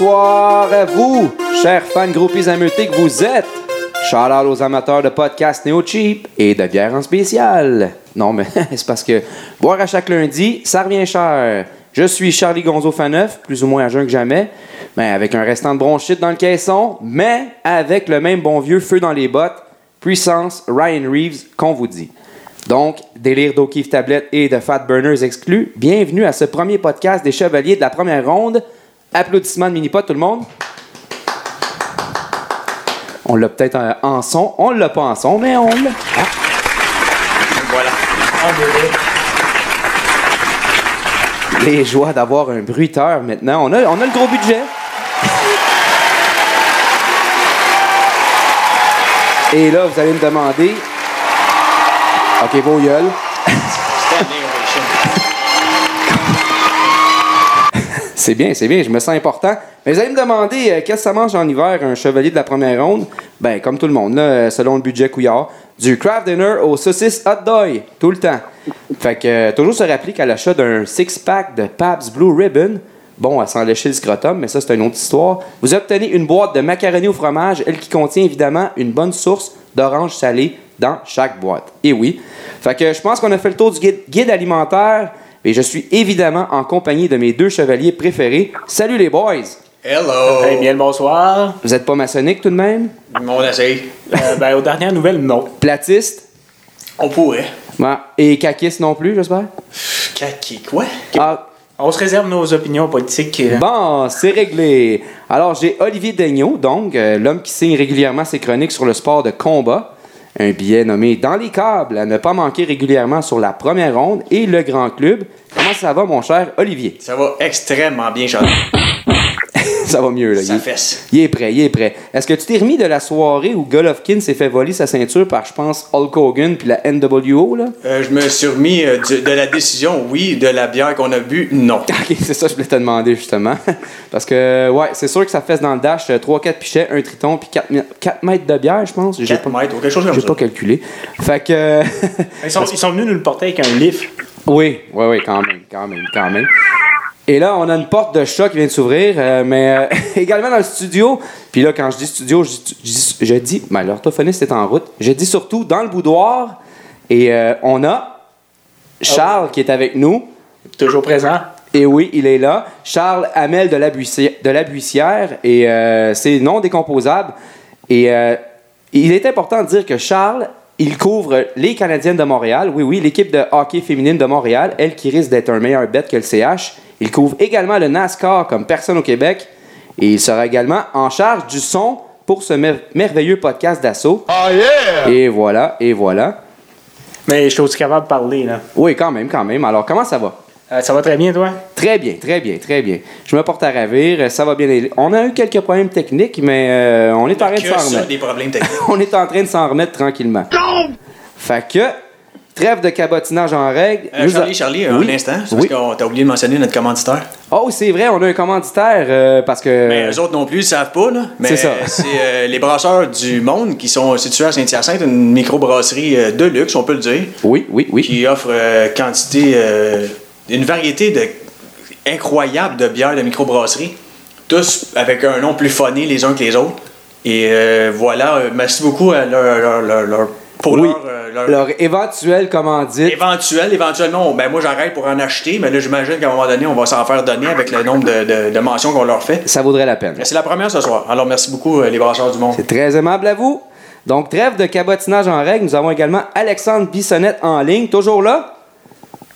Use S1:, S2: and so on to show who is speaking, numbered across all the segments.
S1: bonsoir à vous, chers fans groupies ameutés que vous êtes. Shout out aux amateurs de podcasts Néo Cheap et de bière en spécial. Non, mais c'est parce que boire à chaque lundi, ça revient cher. Je suis Charlie Gonzo Faneuf, plus ou moins à jeun que jamais, mais avec un restant de bronchite dans le caisson, mais avec le même bon vieux feu dans les bottes, puissance Ryan Reeves qu'on vous dit. Donc, délire d'O'Keefe Tablette et de Fat Burners exclus, bienvenue à ce premier podcast des Chevaliers de la première ronde. Applaudissements de mini-pot, tout le monde. On l'a peut-être euh, en son, on l'a pas en son, mais on l'a. Ah.
S2: Voilà.
S1: Les joies d'avoir un bruiteur maintenant. On a, on a le gros budget. Et là, vous allez me demander. OK, vos gueules. C'est bien, c'est bien, je me sens important. Mais vous allez me demander euh, qu'est-ce que ça mange en hiver un chevalier de la première ronde? Ben, comme tout le monde, là, euh, selon le budget couillard, du craft dinner aux saucisses hot dog, tout le temps. Fait que, euh, toujours se rappeler qu'à l'achat d'un six-pack de Pabst Blue Ribbon, bon, à s'en lécher le scrotum, mais ça, c'est une autre histoire, vous obtenez une boîte de macaroni au fromage, elle qui contient évidemment une bonne source d'orange salée dans chaque boîte. Et oui. Fait que je pense qu'on a fait le tour du guide alimentaire. Et je suis évidemment en compagnie de mes deux chevaliers préférés. Salut les boys!
S2: Hello.
S3: Eh bien le bonsoir.
S1: Vous êtes pas maçonnique tout de même?
S2: On essaye.
S3: Euh, ben, aux dernières nouvelles, non.
S1: Platiste?
S2: On pourrait.
S1: Ouais. Et caquiste non plus, j'espère?
S2: Kaki, quoi?
S1: Ah,
S3: On se réserve nos opinions politiques. euh,
S1: bon, c'est réglé. Alors, j'ai Olivier Daigneault, donc, euh, l'homme qui signe régulièrement ses chroniques sur le sport de combat. Un billet nommé Dans les câbles à ne pas manquer régulièrement sur la première ronde et le grand club. Comment ça va, mon cher Olivier?
S2: Ça va extrêmement bien, Charlie.
S1: Ça va mieux, là.
S2: Ça
S1: Il-
S2: fesse.
S1: Il est prêt, il est prêt. Est-ce que tu t'es remis de la soirée où Golovkin s'est fait voler sa ceinture par, je pense, Hulk Hogan puis la NWO, là?
S2: Euh, je me suis remis euh, du- de la décision, oui, de la bière qu'on a bu, non.
S1: Ok, c'est ça que je voulais te demander, justement. Parce que, ouais, c'est sûr que ça fesse dans le dash 3-4 pichets, un triton, puis 4, mètres de bière, je pense. J'ai
S2: 4
S1: pas,
S2: mètres ou quelque chose comme
S1: j'ai
S2: ça.
S1: pas calculé. Fait que.
S3: Ils sont, ils sont venus nous le porter avec un lift.
S1: oui, oui, oui, quand même, quand même, quand même. Et là, on a une porte de chat qui vient de s'ouvrir, euh, mais euh, également dans le studio. Puis là, quand je dis studio, je, dis- je dis, ben, l'orthophoniste est en route. Je dis surtout dans le boudoir. Et euh, on a Charles qui est avec nous.
S3: Toujours présent.
S1: Et oui, il est là. Charles Hamel de la, Buissière, de la Buissière. Et c'est non décomposable. Et il est important de dire que Charles, il couvre les Canadiennes de Montréal. Oui, oui, l'équipe de hockey féminine de Montréal, elle qui risque d'être un meilleur bet que le CH. Il couvre également le NASCAR comme personne au Québec. Et il sera également en charge du son pour ce mer- merveilleux podcast d'assaut. Et voilà, et voilà.
S3: Mais je suis aussi capable de parler, là.
S1: Oui, quand même, quand même. Alors, comment ça va?
S3: Euh, ça va très bien, toi?
S1: Très bien, très bien, très bien. Je me porte à ravir, euh, ça va bien aller. On a eu quelques problèmes techniques, mais euh, on est en train de s'en remettre.
S2: des problèmes techniques?
S1: On est en train de s'en remettre tranquillement. Fait que, trêve de cabotinage en règle.
S2: Euh, Charlie,
S1: a-
S2: Charlie,
S1: Oui.
S2: un instant,
S1: Oui.
S2: parce qu'on t'a oublié de mentionner notre commanditaire.
S1: Oh, c'est vrai, on a un commanditaire euh, parce que.
S2: Mais eux autres non plus, ils savent pas, là. Mais
S1: C'est ça.
S2: c'est euh, les brasseurs du monde qui sont situés à Saint-Hyacinthe, une microbrasserie euh, de luxe, on peut le dire,
S1: Oui, oui, oui.
S2: qui offre euh, quantité, euh, une variété de, incroyable de bières de microbrasserie, tous avec un nom plus funny les uns que les autres. Et euh, voilà, euh, merci beaucoup à leur, leur- leur- pour
S1: Oui.
S2: leur, euh, leur-
S1: Leur éventuel commandite.
S2: Éventuel, éventuellement, ben moi j'arrête pour en acheter, mais là j'imagine qu'à un moment donné, on va s'en faire donner avec le nombre de, de- de mentions qu'on leur fait.
S1: Ça vaudrait la peine.
S2: C'est la première ce soir. Alors merci beaucoup les brasseurs du monde.
S1: C'est très aimable à vous. Donc, trêve de cabotinage en règle. Nous avons également Alexandre Bissonnette en ligne. Toujours là?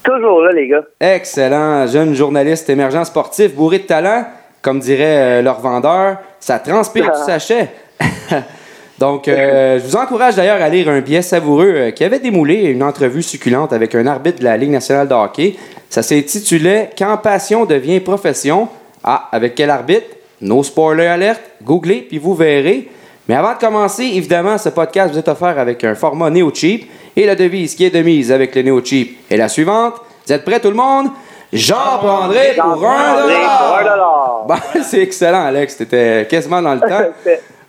S4: Toujours là, les gars.
S1: Excellent, jeune journaliste émergent sportif, bourré de talent, comme dirait euh, leur vendeur, ça transpire du sachet. Donc, euh, je vous encourage d'ailleurs à lire un billet savoureux euh, qui avait démoulé une entrevue succulente avec un arbitre de la Ligue nationale de hockey. Ça s'intitulait Quand passion devient profession. Ah, avec quel arbitre? No spoiler alerte. Googlez, puis vous verrez. Mais avant de commencer, évidemment, ce podcast vous est offert avec un format Neo Cheap et la devise qui est de mise avec le Neo Cheap est la suivante. Vous êtes prêts tout le monde? J'en prendrai pour un dollar! Bon, c'est excellent, Alex. T'étais quasiment dans le temps.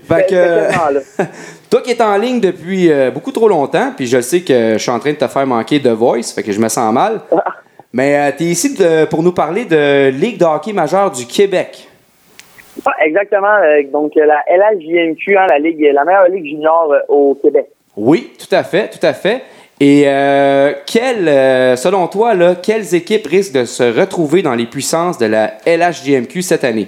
S1: Fait que, toi qui es en ligne depuis euh, beaucoup trop longtemps, puis je le sais que je suis en train de te faire manquer de voice, fait que je me sens mal. Mais tu es ici pour nous parler de Ligue de hockey majeure du Québec.
S4: Ah, exactement. euh, donc, euh, la LHJMQ, hein, la, ligue, la meilleure ligue junior euh, au Québec.
S1: Oui, tout à fait, tout à fait. Et euh, euh, selon toi, là, quelles équipes risquent de se retrouver dans les puissances de la LHJMQ cette année?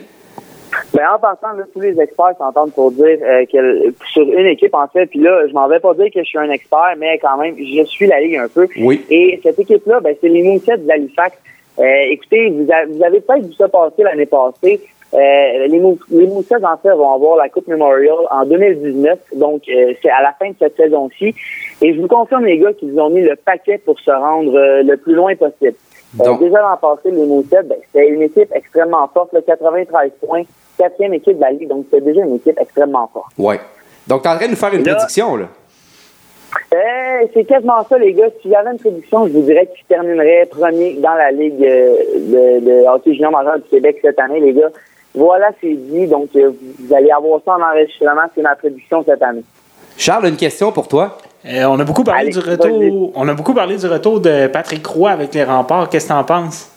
S4: Ben, en passant, là, tous les experts s'entendent pour dire euh, que sur une équipe, en fait, puis là, je m'en vais pas dire que je suis un expert, mais quand même, je suis la Ligue un peu.
S1: Oui.
S4: Et cette équipe-là, ben, c'est les Mooseheads d'Halifax. Euh, écoutez, vous, a- vous avez peut-être vu ça passer l'année passée. Euh, les, Mou- les en fait, vont avoir la Coupe Memorial en 2019, donc euh, c'est à la fin de cette saison-ci. Et je vous confirme, les gars, qu'ils ont mis le paquet pour se rendre euh, le plus loin possible.
S1: Donc-
S4: déjà l'an passé, les Mooseheads, ben, c'était une équipe extrêmement forte, là, 93 points, quatrième équipe de la Ligue, donc c'était déjà une équipe extrêmement forte.
S1: Ouais. Donc, tu en train de nous faire une
S4: Là-
S1: prédiction, là.
S4: C'est quasiment ça, les gars. Si j'avais une prédiction, je vous dirais qu'ils termineraient premier dans la Ligue de, de hockey junior majeur du Québec cette année, les gars. Voilà, c'est dit. Donc, euh, vous allez avoir ça en enregistrement. C'est ma prédiction cette année.
S1: Charles, une question pour toi?
S3: Euh, on a beaucoup parlé
S4: Allez,
S3: du retour. On a beaucoup parlé du retour de Patrick Roy avec les remparts. Qu'est-ce que t'en penses?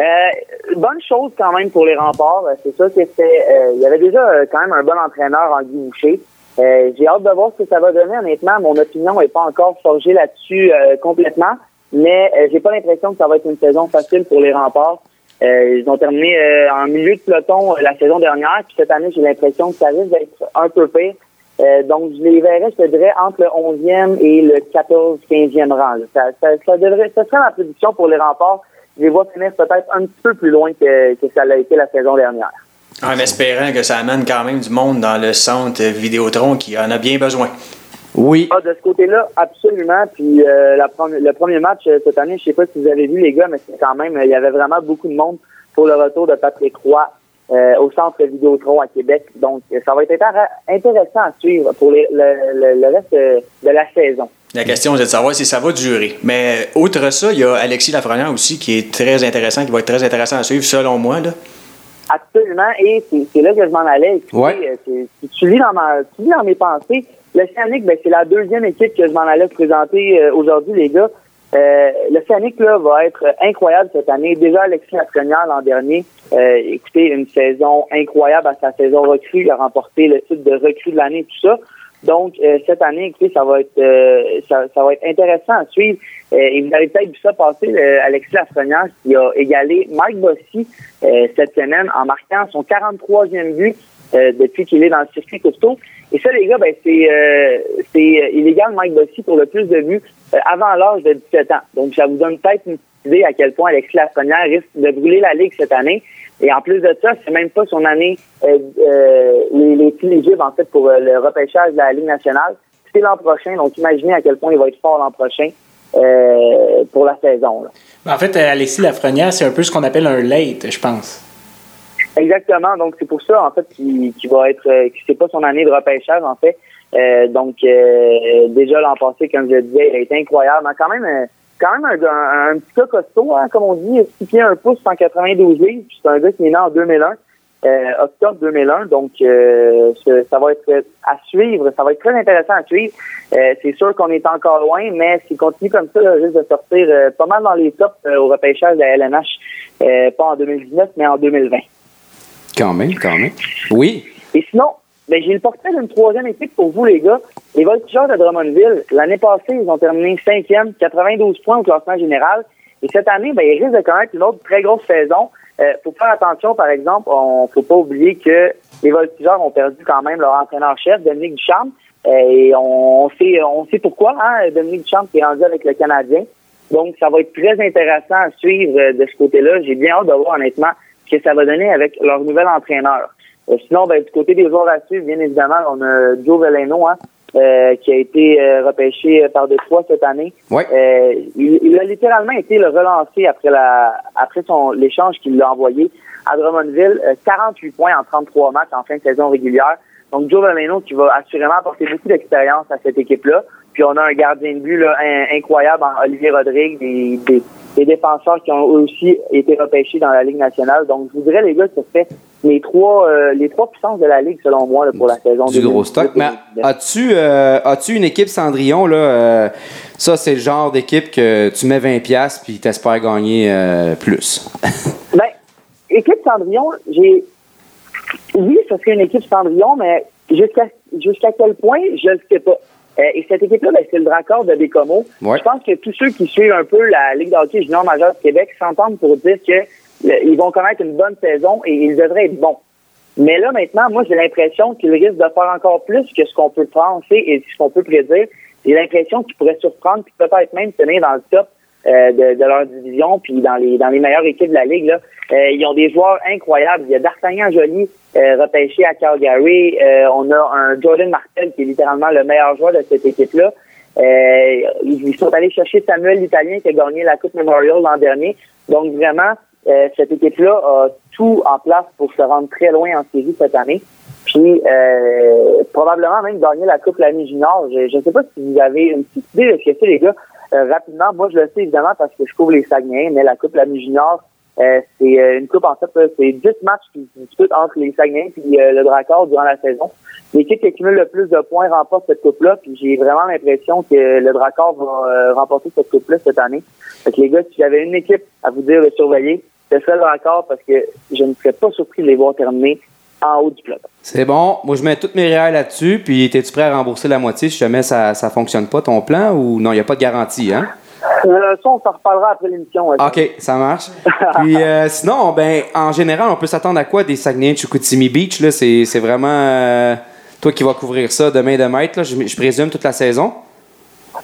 S4: Euh, bonne chose quand même pour les remparts. C'est sûr que c'était, euh, il y avait déjà quand même un bon entraîneur en Guy Boucher. Euh, J'ai hâte de voir ce que ça va donner. Honnêtement, mon opinion n'est pas encore forgée là-dessus euh, complètement, mais euh, j'ai pas l'impression que ça va être une saison facile pour les remparts. Euh, ils ont terminé euh, en milieu de peloton euh, la saison dernière, puis cette année, j'ai l'impression que ça risque d'être un peu pire. Donc, je les verrais, je te dirais, entre le 11e et le 14-15e rang. là. Ça, devrait, serait ma prédiction pour les remparts. Je les vois finir peut-être un petit peu plus loin que, que ça l'a été la saison dernière.
S2: En espérant que ça amène quand même du monde dans le centre Vidéotron qui en a bien besoin.
S1: Oui.
S4: Ah, de ce côté-là, absolument. Puis euh, la le premier match euh, cette année, je sais pas si vous avez vu les gars, mais c'est quand même, euh, il y avait vraiment beaucoup de monde pour le retour de Patrick Roy euh, au centre Vidéotron à Québec. Donc, euh, ça va être intér- intéressant à suivre pour les- le, le- le reste euh, de la saison.
S2: La question, c'est de savoir si ça va durer. Mais outre ça, il y a Alexis Lafrenière aussi qui est très intéressant, qui va être très intéressant à suivre, selon moi. Là.
S4: Absolument. Et c'est là que je m'en allais. Écoutez,
S1: Ouais.
S4: tu lis dans ma, tu lis dans mes pensées, l'Océanique, ben, c'est la deuxième équipe que je m'en allais présenter euh, aujourd'hui, les gars. Euh, L'Océanique, là, va être incroyable cette année. Déjà, Alexis Lafrenière, l'an dernier, euh, écoutez, une saison incroyable à sa saison recrue. Il a remporté le titre de recrue de l'année, tout ça. Donc, euh, cette année, écoutez, ça va être euh, ça, ça va être intéressant à suivre. Euh, et vous avez peut-être vu ça passer, Alexis Lafrenière, qui a égalé Mike Bossy euh, cette semaine en marquant son 43e but euh, depuis qu'il est dans le circuit costaud. Et ça, les gars, ben, c'est euh, c'est euh, illégal Mike Bossy pour le plus de buts euh, avant l'âge de 17 ans. Donc, ça vous donne peut-être une idée à quel point Alexis Lafrenière risque de brûler la Ligue cette année. Et en plus de ça, c'est même pas son année euh, euh, les, les plus éligibles, en fait, pour euh, le repêchage de la Ligue nationale. C'est l'an prochain. Donc, imaginez à quel point il va être fort l'an prochain pour la saison. là.
S3: En fait, Alexis Lafrenière, c'est un peu ce qu'on appelle un late, je pense.
S4: Exactement. Donc c'est pour ça en fait qu'il qu'il va être, euh, que c'est pas son année de repêchage en fait. Euh, donc euh, déjà l'an passé, comme je le disais, il a été incroyable. Mais quand même, euh, quand même un, un- un petit gars costaud, hein, comme on dit, 6 pieds 1 pouce, 192 livres. C'est un gars qui est né en 2001, euh, octobre 2001. Donc euh, ça va être à suivre. Ça va être très intéressant à suivre. C'est sûr qu'on est encore loin, mais s'il continue comme ça, il risque de sortir pas mal dans les tops au repêchage de la LNH. Pas en 2019, mais en 2020.
S1: Quand même, quand même. Oui.
S4: Et sinon, ben, j'ai le portrait d'une troisième équipe pour vous, les gars. Les Voltigeurs de Drummondville, l'année passée, ils ont terminé cinquième, 92 points au classement général. Et cette année, ben, ils risquent de connaître une autre très grosse saison. Euh, faut faire attention, par exemple, on faut pas oublier que les Voltigeurs ont perdu quand même leur entraîneur-chef, Dominique Ducharme. Euh, et on sait, on sait pourquoi, hein, Dominique Ducharme qui est rendu avec le Canadien. Donc, ça va être très intéressant à suivre euh, de ce côté-là. J'ai bien hâte de voir, honnêtement, que ça va donner avec leur nouvel entraîneur. Euh, sinon, ben, du côté des joueurs à suivre, bien évidemment, on a Joe Veleno, hein, euh, qui a été euh, repêché par Détroit cette année.
S1: Ouais.
S4: Euh, il, il a littéralement été le relancé après la après son l'échange qu'il l'a envoyé à Drummondville. Euh, 48 points en 33 matchs en fin de saison régulière. Donc Joe Veleno qui va assurément apporter beaucoup d'expérience à cette équipe-là. Puis on a un gardien de but là, in- incroyable en Olivier Rodrigue, des, des, des défenseurs qui ont aussi été repêchés dans la Ligue nationale. Donc je vous dirais les gars que ça fait les trois euh, les trois puissances de la Ligue selon moi là, pour la saison
S1: Du gros stock. Mais
S4: 2018.
S1: as-tu euh, as-tu une équipe Cendrillon, là? euh, ça, c'est le genre d'équipe que tu mets 20$ puis t'espères gagner plus?
S4: Ben, équipe Cendrillon, j'ai oui, ce serait une équipe Cendrillon, mais jusqu'à jusqu'à quel point, je ne sais pas. Euh, et cette équipe-là, ben, c'est le Dracor de Bécomo.
S1: Ouais.
S4: Je pense que tous ceux qui suivent un peu la Ligue de hockey junior majeure du Québec s'entendent pour dire que le- ils vont connaître une bonne saison et ils devraient être bons. Mais là, maintenant, moi, j'ai l'impression qu'ils risquent de faire encore plus que ce qu'on peut penser et ce qu'on peut prédire. J'ai l'impression qu'ils pourraient surprendre puis peut-être même tenir dans le top euh, de, de leur division puis dans les dans les meilleures équipes de la Ligue. Là. Euh, ils ont des joueurs incroyables. Il y a D'Artagnan Joly euh, repêché à Calgary. Euh, on a un Jordan Martel qui est littéralement le meilleur joueur de cette équipe-là. Euh, ils sont allés chercher Samuel l'Italien qui a gagné la Coupe Memorial l'an dernier. Donc vraiment, cette équipe-là a tout en place pour se rendre très loin en série cette année. Puis probablement même gagner la Coupe L'Ami Junior. Je ne sais pas si vous avez une petite idée de ce que c'est, les gars. Euh, rapidement, moi je le sais évidemment parce que je couvre les Saguenayens, mais la Coupe L'Ami Junior, euh, c'est euh, une coupe en fait, là, c'est 10 matchs qui se disputent entre les Saguenayens et euh, le Dracor durant la saison. L'équipe qui accumule le plus de points remporte cette coupe-là, puis j'ai vraiment l'impression que le Dracor va euh, remporter cette coupe-là cette année. Fait que les gars, si j'avais une équipe à vous dire de surveiller, ce serait le Dracor parce que je ne serais pas surpris de les voir terminer en haut du peloton.
S1: C'est bon. Moi, je mets toutes mes réels là-dessus. Puis, es-tu prêt à rembourser la moitié si jamais ça ne fonctionne pas, ton plan? Ou non, il n'y a pas de garantie, hein?
S4: Euh, ça, on s'en reparlera après l'émission. ouais.
S1: OK, ça marche. Puis euh, sinon, ben, en général, on peut s'attendre à quoi des Saguenay de Chicoutimi Beach? Là? C'est, c'est vraiment euh, toi qui vas couvrir ça de main de maître, là, je, je présume, toute la saison?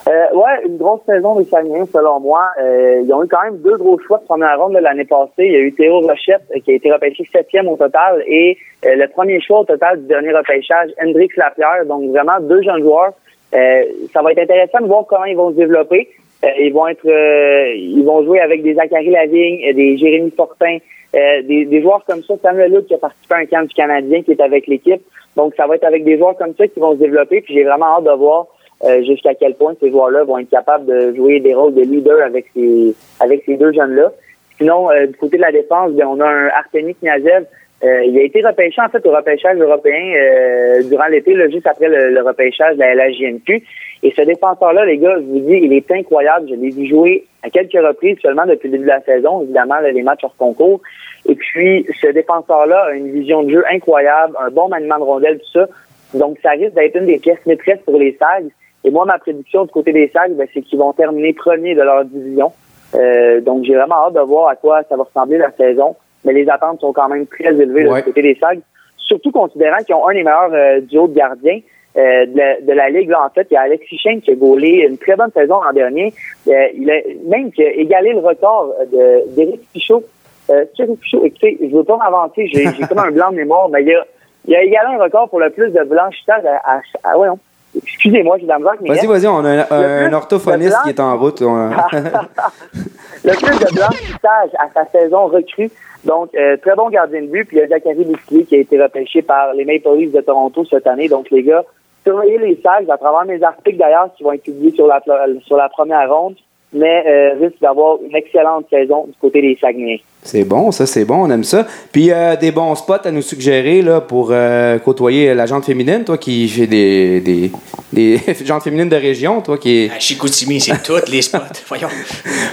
S4: Euh, ouais, une grosse saison des Saguenayens, selon moi. Euh, ils ont eu quand même deux gros choix de première ronde de l'année passée. Il y a eu Théo Rochette, euh, qui a été repêché septième au total, et euh, le premier choix au total du dernier repêchage, Hendrix Lapierre. Donc, vraiment, deux jeunes joueurs. Euh, ça va être intéressant de voir comment ils vont se développer. Euh, ils vont être, ils vont jouer avec des Zachary Lavigne, des Jérémy Fortin, des, des joueurs comme ça. Samuel Luc qui a participé à un camp du Canadien qui est avec l'équipe. Donc, ça va être avec des joueurs comme ça qui vont se développer. Puis j'ai vraiment hâte de voir euh, jusqu'à quel point ces joueurs-là vont être capables de jouer des rôles de leader avec ces, avec ces deux jeunes-là. Sinon, euh, du côté de la défense, ben, on a un Artemis Kniazev. Euh, il a été repêché en fait au repêchage européen euh, durant l'été, juste après le, le repêchage de la LHJMQ. Et ce défenseur-là, les gars, je vous dis, il est incroyable. Je l'ai vu jouer à quelques reprises seulement depuis le début de la saison, évidemment, là, les matchs hors concours. Et puis, ce défenseur-là a une vision de jeu incroyable, un bon maniement de rondelle, tout ça. Donc, ça risque d'être une des pièces maîtresses pour les Sags. Et moi, ma prédiction du côté des Sags, ben, c'est qu'ils vont terminer premier de leur division. Euh, donc, j'ai vraiment hâte de voir à quoi ça va ressembler la saison. Mais les attentes sont quand même très élevées
S1: Ouais.
S4: du côté des Sags. Surtout considérant qu'ils ont un des meilleurs euh, duos de gardiens euh, de, la, de la Ligue. Là, en fait, il y a Alexis Chen qui a gaulé une très bonne saison l'an dernier. Euh, il a même qui a égalé le record de- d'Éric Pichot. Euh, Éric Pichot, écoutez, je veux pas m'avancer, j'ai j'ai comme un blanc de mémoire, mais il a, il a égalé un record pour le plus de blanchissage à... à, à- ouais, non. Excusez-moi, j'ai de la misère
S1: Vas-y, vas-y, on a un, un orthophoniste qui est en route.
S4: le plus de blanchissage à sa saison recrue. Donc, euh, très bon gardien de but. Puis il y a Zachary Boutier qui a été repêché par les Maple Leafs de Toronto cette année. Donc, les gars, surveillez les sacs à travers mes articles d'ailleurs qui vont être publiés sur la, sur la première ronde. Mais euh, risque d'avoir une excellente saison du côté des Saguenayens.
S1: C'est bon, ça, c'est bon, on aime ça. Puis euh, des bons spots à nous suggérer là, pour euh, côtoyer la gente féminine, toi qui fais des, des, des jantes féminines de région, toi qui.
S2: À Chicoutimi, c'est toutes les spots. Voyons.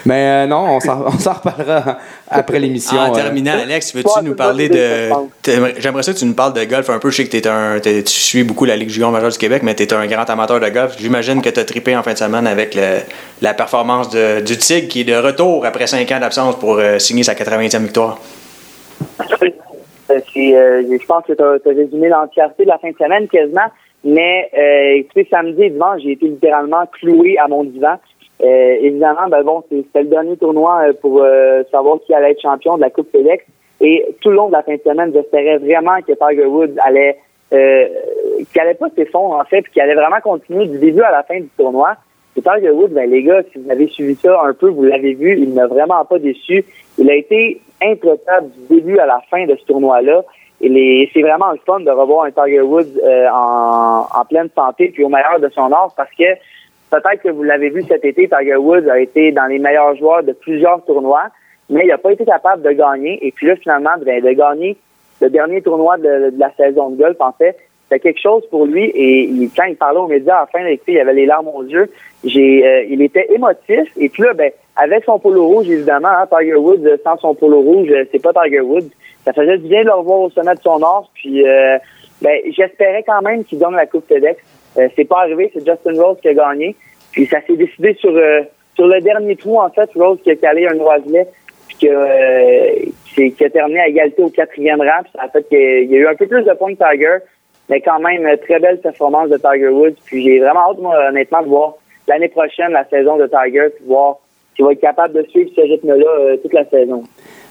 S1: Mais euh, non, on s'en on s'en reparlera après l'émission.
S2: En
S1: euh.
S2: terminant, Alex, veux-tu nous parler de. J'aimerais ça que tu nous parles de golf un peu. Je sais que t'es un, t'es- tu suis beaucoup la Ligue junior majeure du Québec, mais tu es un grand amateur de golf. J'imagine que tu as trippé en fin de semaine avec le- la performance de- du Tigre qui est de retour après 5 ans d'absence pour euh, signer sa 80e victoire.
S4: Euh, euh, je pense que tu as, résumé l'entièreté de la fin de semaine quasiment. Mais euh, écoutez, samedi et dimanche, j'ai été littéralement cloué à mon divan. Euh, évidemment, ben bon, c'était le dernier tournoi pour savoir qui allait être champion de la Coupe FedEx. Et tout le long de la fin de semaine, j'espérais vraiment que Tiger Woods allait euh, qu'il allait pas s'effondrer en fait, puis qu'il allait vraiment continuer du début à la fin du tournoi. Et Tiger Woods, ben les gars, si vous avez suivi ça un peu, vous l'avez vu, il n'a vraiment pas déçu. Il a été intraitable du début à la fin de ce tournoi-là. C'est vraiment le fun de revoir un Tiger Woods euh, en, en pleine santé puis au meilleur de son art parce que peut-être que vous l'avez vu cet été, Tiger Woods a été dans les meilleurs joueurs de plusieurs tournois, mais il n'a pas été capable de gagner. Et puis là, finalement, de, de gagner le dernier tournoi de, de la saison de golf, en fait, c'était quelque chose pour lui. Et il- quand il parlait aux médias à la fin, il avait les larmes aux yeux. J'ai, euh, il était émotif. Et puis là, ben, avec son polo rouge, évidemment, hein, Tiger Woods, euh, sans son polo rouge, euh, c'est pas Tiger Woods. Ça faisait du bien de le revoir au sommet de son art. Puis, euh, ben, j'espérais quand même qu'il gagne la Coupe TEDx. Euh, c'est pas arrivé, c'est Justin Rose qui a gagné. Puis ça s'est décidé sur euh, sur le dernier trou, en fait, Rose qui a calé un oiselet, qui a, qui, a terminé à égalité au quatrième rang. Ça a fait qu'il y a eu un peu plus de points que Tiger, mais quand même, euh, très belle performance de Tiger Woods. Puis j'ai vraiment hâte, moi, honnêtement, de voir l'année prochaine la saison de Tiger, puis voir s'il va être capable de suivre ce rythme-là euh, toute la saison.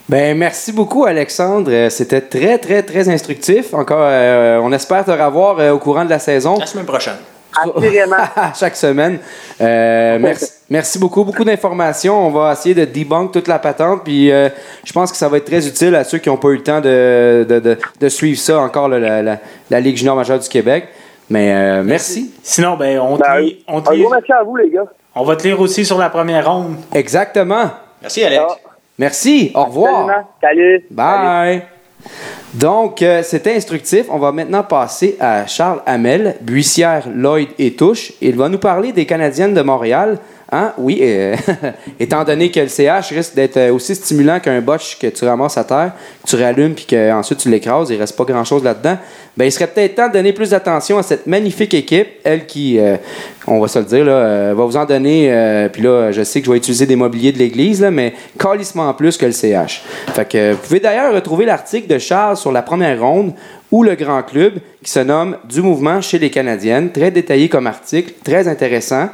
S1: Ben, merci beaucoup, Alexandre. Euh, C'était très, très, très instructif. Encore, euh, on espère te revoir euh, au courant de la saison.
S2: La semaine prochaine.
S4: Assurément.
S1: Chaque semaine. Euh, merci, merci beaucoup. Beaucoup d'informations. On va essayer de debunk toute la patente. Puis euh, je pense que ça va être très utile à ceux qui n'ont pas eu le temps de, de, de, de suivre ça encore, là, la, la, la Ligue junior majeure du Québec. Mais euh, merci.
S3: Sinon, ben, on, te
S4: Ben,
S3: lit- on, te
S4: un gros merci à vous, les gars.
S3: on va te lire aussi sur la première ronde.
S1: Exactement.
S2: Merci, Alex.
S4: Ah,
S1: Merci. Au revoir.
S4: Salut.
S1: Bye. Donc, euh, c'était instructif. On va maintenant passer à Charles Hamel, Buissière, Lloyd et Touche. Il va nous parler des Canadiennes de Montréal. Hein? Oui, euh, étant donné que le CH risque d'être euh, aussi stimulant qu'un botch que tu ramasses à terre, que tu rallumes puis qu'ensuite tu l'écrases, il reste pas grand-chose là-dedans. Ben, il serait peut-être temps de donner plus d'attention à cette magnifique équipe, elle qui, euh, on va se le dire, là, va vous en donner. puis là, je sais que je vais utiliser des mobiliers de l'église, là, mais calissement plus que le CH. Fait que vous pouvez d'ailleurs retrouver l'article de Charles sur la première ronde ou le grand club qui se nomme Du mouvement chez les Canadiennes. Très détaillé comme article, très intéressant.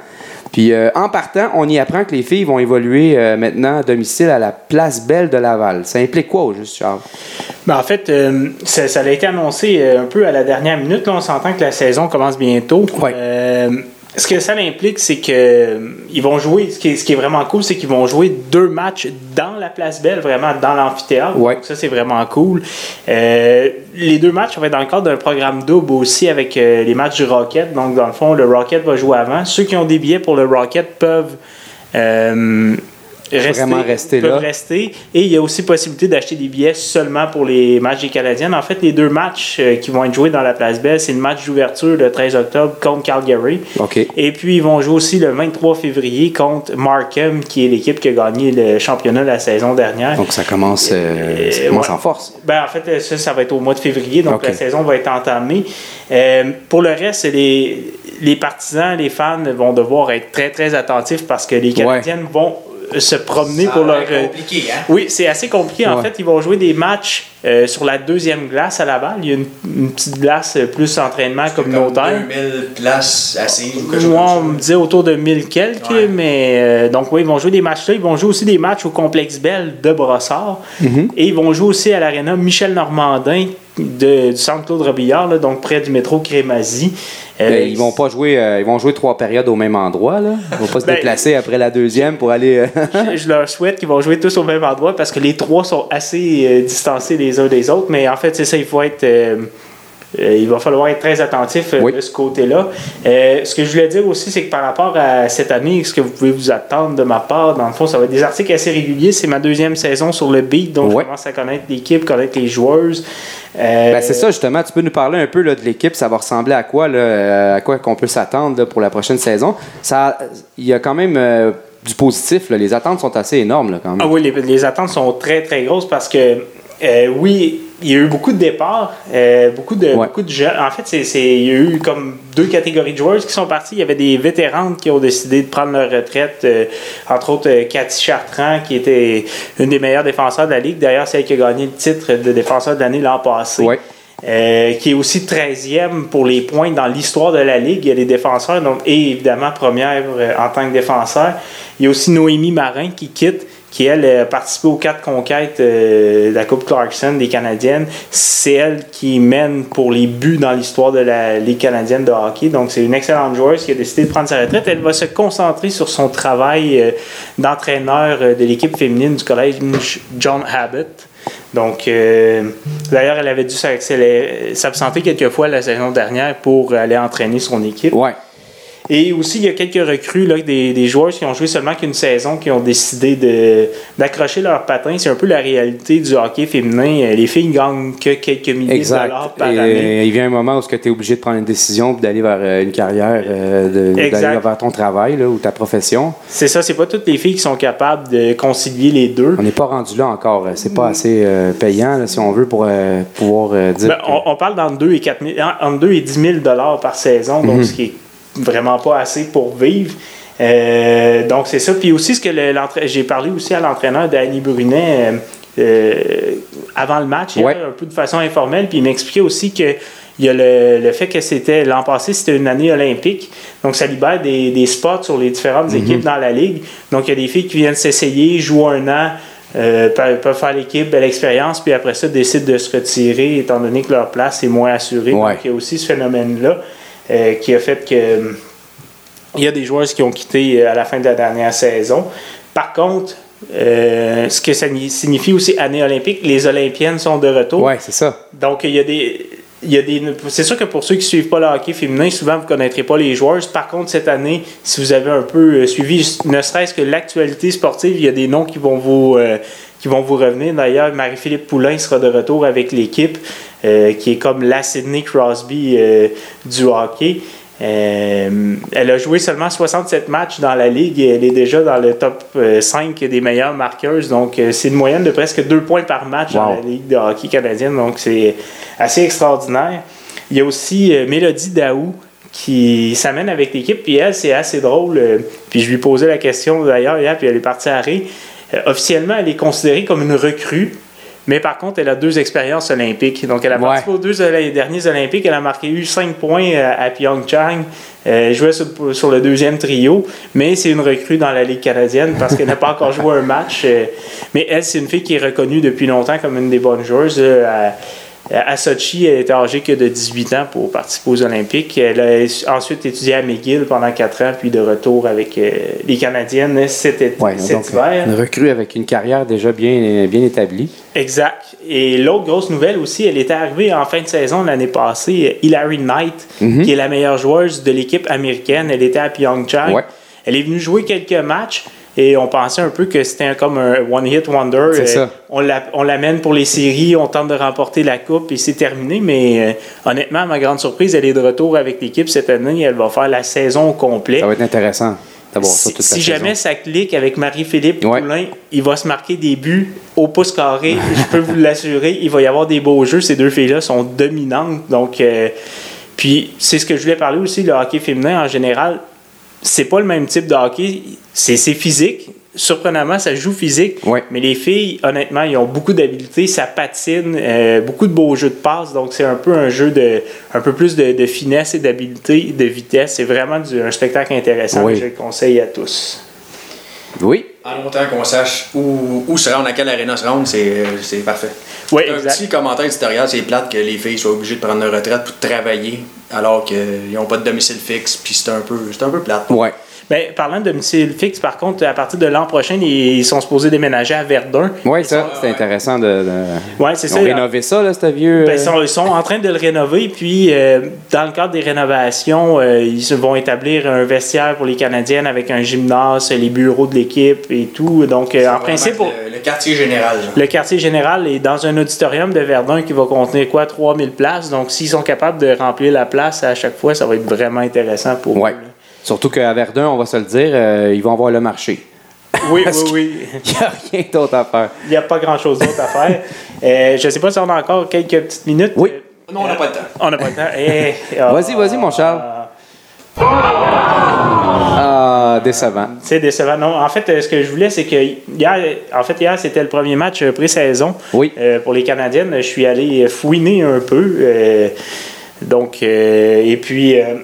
S1: Puis euh, en partant, on y apprend que les filles vont évoluer euh, maintenant à domicile à la Place Belle de Laval. Ça implique quoi au juste, Charles?
S3: Ben, en fait, euh, ça, ça a été annoncé un peu à la dernière minute. Là, on s'entend que la saison commence bientôt.
S1: Ouais.
S3: Ce que ça implique, c'est que euh, ils vont jouer. Ce qui est, ce qui est vraiment cool, c'est qu'ils vont jouer deux matchs dans la place Belle, vraiment dans l'amphithéâtre.
S1: Ouais.
S3: Donc ça, c'est vraiment cool. Euh, les deux matchs vont être dans le cadre d'un programme double aussi avec euh, les matchs du Rocket. Donc, dans le fond, le Rocket va jouer avant. Ceux qui ont des billets pour le Rocket peuvent. euh, Rester,
S1: Vraiment rester
S3: peuvent
S1: là.
S3: rester. Et il y a aussi possibilité d'acheter des billets seulement pour les matchs des Canadiennes. En fait, les deux matchs euh, qui vont être joués dans la place Belle, c'est le match d'ouverture le 13 octobre contre Calgary. Et puis, ils vont jouer aussi le 23 février contre Markham, qui est l'équipe qui a gagné le championnat la saison dernière.
S1: Donc ça commence, euh, ça
S3: Euh,
S1: commence
S3: ouais.
S1: en force.
S3: Ben, en fait, ça, ça va être au mois de février, donc la saison va être entamée. Euh, pour le reste, les, les partisans, les fans vont devoir être très, très attentifs parce que les Canadiennes vont se promener pour leur. euh,
S2: compliqué, hein?
S3: Oui, c'est assez compliqué. En fait, ils vont jouer des matchs euh, sur la deuxième glace à Laval. Il y a une, une petite glace euh, plus entraînement communautaire.
S2: 2000 places assises ou quelque chose
S3: Moi, on
S2: comme
S3: me disait autour de 1000 quelques,
S2: Ouais.
S3: mais euh, donc oui, ils vont jouer des matchs là. Ils vont jouer aussi des matchs au Complexe Bell de Brossard.
S1: Mm-hmm.
S3: Et ils vont jouer aussi à l'aréna Michel Normandin de, du centre Claude Robillard, là, donc près du métro Crémazie. Euh,
S1: Ben, ils vont pas jouer, euh, ils vont jouer trois périodes au même endroit. Là. Ils vont pas se
S3: Ben,
S1: déplacer après la deuxième pour aller. euh,
S3: je, je leur souhaite qu'ils vont jouer tous au même endroit parce que les trois sont assez euh, distancés les uns des autres. Mais en fait, c'est ça, il faut être. Euh, il va falloir être très attentif euh,
S1: Oui.
S3: de ce côté-là. Euh, ce que je voulais dire aussi, c'est que par rapport à cette année, ce que vous pouvez vous attendre de ma part, dans le fond, ça va être des articles assez réguliers. C'est ma deuxième saison sur le beat, donc je commence à connaître l'équipe, connaître les joueuses.
S1: Ben, c'est ça, justement. Tu peux nous parler un peu là, de l'équipe. Ça va ressembler à quoi, là, à quoi qu'on peut s'attendre pour la prochaine saison? Ça, il y a quand même du positif. là. Les attentes sont assez énormes, là, quand même.
S3: Ah oui, les, les attentes sont très, très grosses parce que, euh, oui, il y a eu beaucoup de départs, euh, beaucoup, de,
S1: Ouais.
S3: beaucoup de jeunes. En fait, c'est, c'est- il y a eu comme deux catégories de joueurs qui sont partis. Il y avait des vétérantes qui ont décidé de prendre leur retraite, euh, entre autres Cathy Chartrand, qui était une des meilleures défenseurs de la Ligue. D'ailleurs, c'est elle qui a gagné le titre de défenseur de l'année l'an passé.
S1: Ouais.
S3: Euh, qui est aussi 13e pour les points dans l'histoire de la Ligue. Il y a les défenseurs, donc, et évidemment première en tant que défenseur. Il y a aussi Noémie Marin qui quitte, qui elle a participé aux quatre conquêtes euh, de la Coupe Clarkson des Canadiennes. C'est elle qui mène pour les buts dans l'histoire de la Ligue canadienne de hockey. Donc c'est une excellente joueuse qui a décidé de prendre sa retraite. Elle va se concentrer sur son travail euh, d'entraîneur euh, de l'équipe féminine du collège John Abbott. Donc, d'ailleurs, elle avait dû s'absenter quelques fois la saison dernière pour aller entraîner son équipe. Et aussi, il y a quelques recrues, là, des, des joueurs qui ont joué seulement qu'une saison, qui ont décidé de, d'accrocher leur patin. C'est un peu la réalité du hockey féminin. Les filles gagnent que quelques milliers de dollars par
S1: Et,
S3: année.
S1: euh, il vient un moment où tu es obligé de prendre une décision et d'aller vers euh, une carrière, euh, de-
S3: Exact.
S1: d'aller vers ton travail là, ou ta profession.
S3: C'est ça, c'est pas toutes les filles qui sont capables de concilier les deux.
S1: On n'est pas rendu là encore. C'est pas assez euh, payant, là, si on veut, pour euh, pouvoir euh, dire.
S3: Ben,
S1: que-
S3: on, on parle d'entre 2 et 4 000 en- entre 2 et 10 000 dollars par saison, donc
S1: Mhm.
S3: ce qui est vraiment pas assez pour vivre. Euh, donc c'est ça. Puis aussi ce que le- j'ai parlé aussi à l'entraîneur Danny Brunet euh, euh, avant le match,
S1: Ouais.
S3: un peu de façon informelle, puis il m'expliquait aussi que il y a le, le fait que c'était l'an passé, c'était une année olympique. Donc, ça libère des, des spots sur les différentes
S1: Mhm.
S3: équipes dans la ligue. Donc, il y a des filles qui viennent s'essayer, jouent un an, euh, peuvent, peuvent faire l'équipe, belle expérience, puis après ça, décident de se retirer étant donné que leur place est moins assurée.
S1: Ouais.
S3: Donc, il y a aussi ce phénomène-là euh, qui a fait que euh, il y a des joueurs qui ont quitté euh, à la fin de la dernière saison. Par contre, euh, ce que ça ni- signifie aussi année olympique, les Olympiennes sont de retour.
S1: Ouais, c'est ça.
S3: Donc, il y a des. Il y a des c'est sûr que pour ceux qui ne suivent pas le hockey féminin, souvent vous ne connaîtrez pas les joueurs. Par contre, cette année, si vous avez un peu suivi, ne serait-ce que l'actualité sportive, il y a des noms qui vont vous, euh, qui vont vous revenir. D'ailleurs, Marie-Philippe Poulain sera de retour avec l'équipe, euh, qui est comme la Sidney Crosby euh, du hockey. Euh, elle a joué seulement 67 matchs dans la ligue et elle est déjà dans le top euh, 5 des meilleures marqueuses. Donc, c'est une moyenne de presque 2 points par match dans la Ligue de hockey canadienne. Donc, c'est assez extraordinaire. Il y a aussi Mélodie Daou qui s'amène avec l'équipe. Puis elle, c'est assez drôle. puis je lui posais la question d'ailleurs hier, puis elle est partie à rire. Euh, officiellement, elle est considérée comme une recrue. Mais par contre, elle a deux expériences olympiques. Donc, elle a
S1: Ouais.
S3: participé aux deux derniers Olympiques. Elle a marqué eu 5 points euh, à Pyeongchang. Euh, elle jouait sur, sur le deuxième trio. Mais c'est une recrue dans la Ligue canadienne parce qu'elle n'a pas encore joué un match. Mais elle, c'est une fille qui est reconnue depuis longtemps comme une des bonnes joueuses. À- à Sochi, elle était âgée que de 18 ans pour participer aux Olympiques. Elle a ensuite étudié à McGill pendant 4 ans, puis de retour avec euh, les Canadiennes cet, été-
S1: Ouais,
S3: cet
S1: donc,
S3: hiver.
S1: une recrue avec une carrière déjà bien, bien établie.
S3: Exact. Et l'autre grosse nouvelle aussi, elle était arrivée en fin de saison l'année passée, Hilary Knight, qui est la meilleure joueuse de l'équipe américaine. Elle était à Pyeongchang.
S1: Ouais.
S3: Elle est venue jouer quelques matchs et on pensait un peu que c'était comme un one-hit wonder.
S1: C'est
S3: Euh,
S1: ça.
S3: On la- on l'amène pour les séries, on tente de remporter la coupe et c'est terminé. Mais euh, honnêtement, à ma grande surprise, elle est de retour avec l'équipe cette année. Elle va faire la saison au complet.
S1: Ça va être intéressant
S3: Si,
S1: toute
S3: si jamais
S1: saison.
S3: ça clique avec Marie-Philippe
S1: Ouais.
S3: Poulain, il va se marquer des buts au pouce carré. Je peux vous l'assurer. Il va y avoir des beaux jeux. Ces deux filles-là sont dominantes. Donc, euh, puis c'est ce que je voulais parler aussi, le hockey féminin en général. C'est pas le même type de hockey. C'est physique. Surprenamment, ça joue physique.
S1: Ouais.
S3: Mais les filles, honnêtement, ils ont beaucoup d'habileté, ça patine, euh, beaucoup de beaux jeux de passe. Donc, c'est un peu un jeu de un peu plus de, de finesse et d'habileté, de vitesse. C'est vraiment du- un spectacle intéressant
S1: Oui.
S3: que je le conseille à tous.
S1: Oui,
S2: En longtemps qu'on sache où, où se rendre, à quelle arena se rendre, c'est c'est parfait.
S3: Oui,
S2: un
S3: exact.
S2: petit commentaire éditorial, c'est plate que les filles soient obligées de prendre leur retraite pour travailler alors qu'ils n'ont pas de domicile fixe, puis c'est un peu, c'est un peu plate.
S1: ouais.
S3: Ben, parlant de domicile fixe, par contre, à partir de l'an prochain, ils sont supposés déménager à Verdun.
S1: Oui, ça, c'est intéressant de. de-
S3: Ouais, c'est ça.
S1: ont rénové ça, là, ce vieux.
S3: Ben,
S1: euh,
S3: ils, sont, ils sont en train de le rénover, puis euh, dans le cadre des rénovations, euh, ils vont établir un vestiaire pour les Canadiennes avec un gymnase, les bureaux de l'équipe et tout. Donc, euh, en principe,
S2: Le, le quartier général. genre.
S3: le quartier général est dans un auditorium de Verdun qui va contenir quoi? 3000 places. Donc, s'ils sont capables de remplir la place à chaque fois, ça va être vraiment intéressant pour
S1: Ouais.
S3: eux.
S1: Surtout qu'à Verdun, on va se le dire, euh, ils vont avoir le marché.
S3: Oui, oui, oui.
S1: Il n'y a rien d'autre à faire.
S3: Il n'y a pas grand-chose d'autre à faire. Euh, je ne sais pas si on a encore quelques petites minutes.
S1: Oui.
S2: Non, on n'a pas le temps.
S3: On n'a pas le temps. Eh, ah,
S1: Vas-y, vas-y, mon Charles. Ah, décevant.
S3: C'est décevant. Non, en fait, euh, ce que je voulais, c'est que hier, en fait, hier, c'était le premier match pré-saison
S1: Oui.
S3: euh, pour les Canadiennes. Je suis allé fouiner un peu. euh, donc, euh, et puis, euh,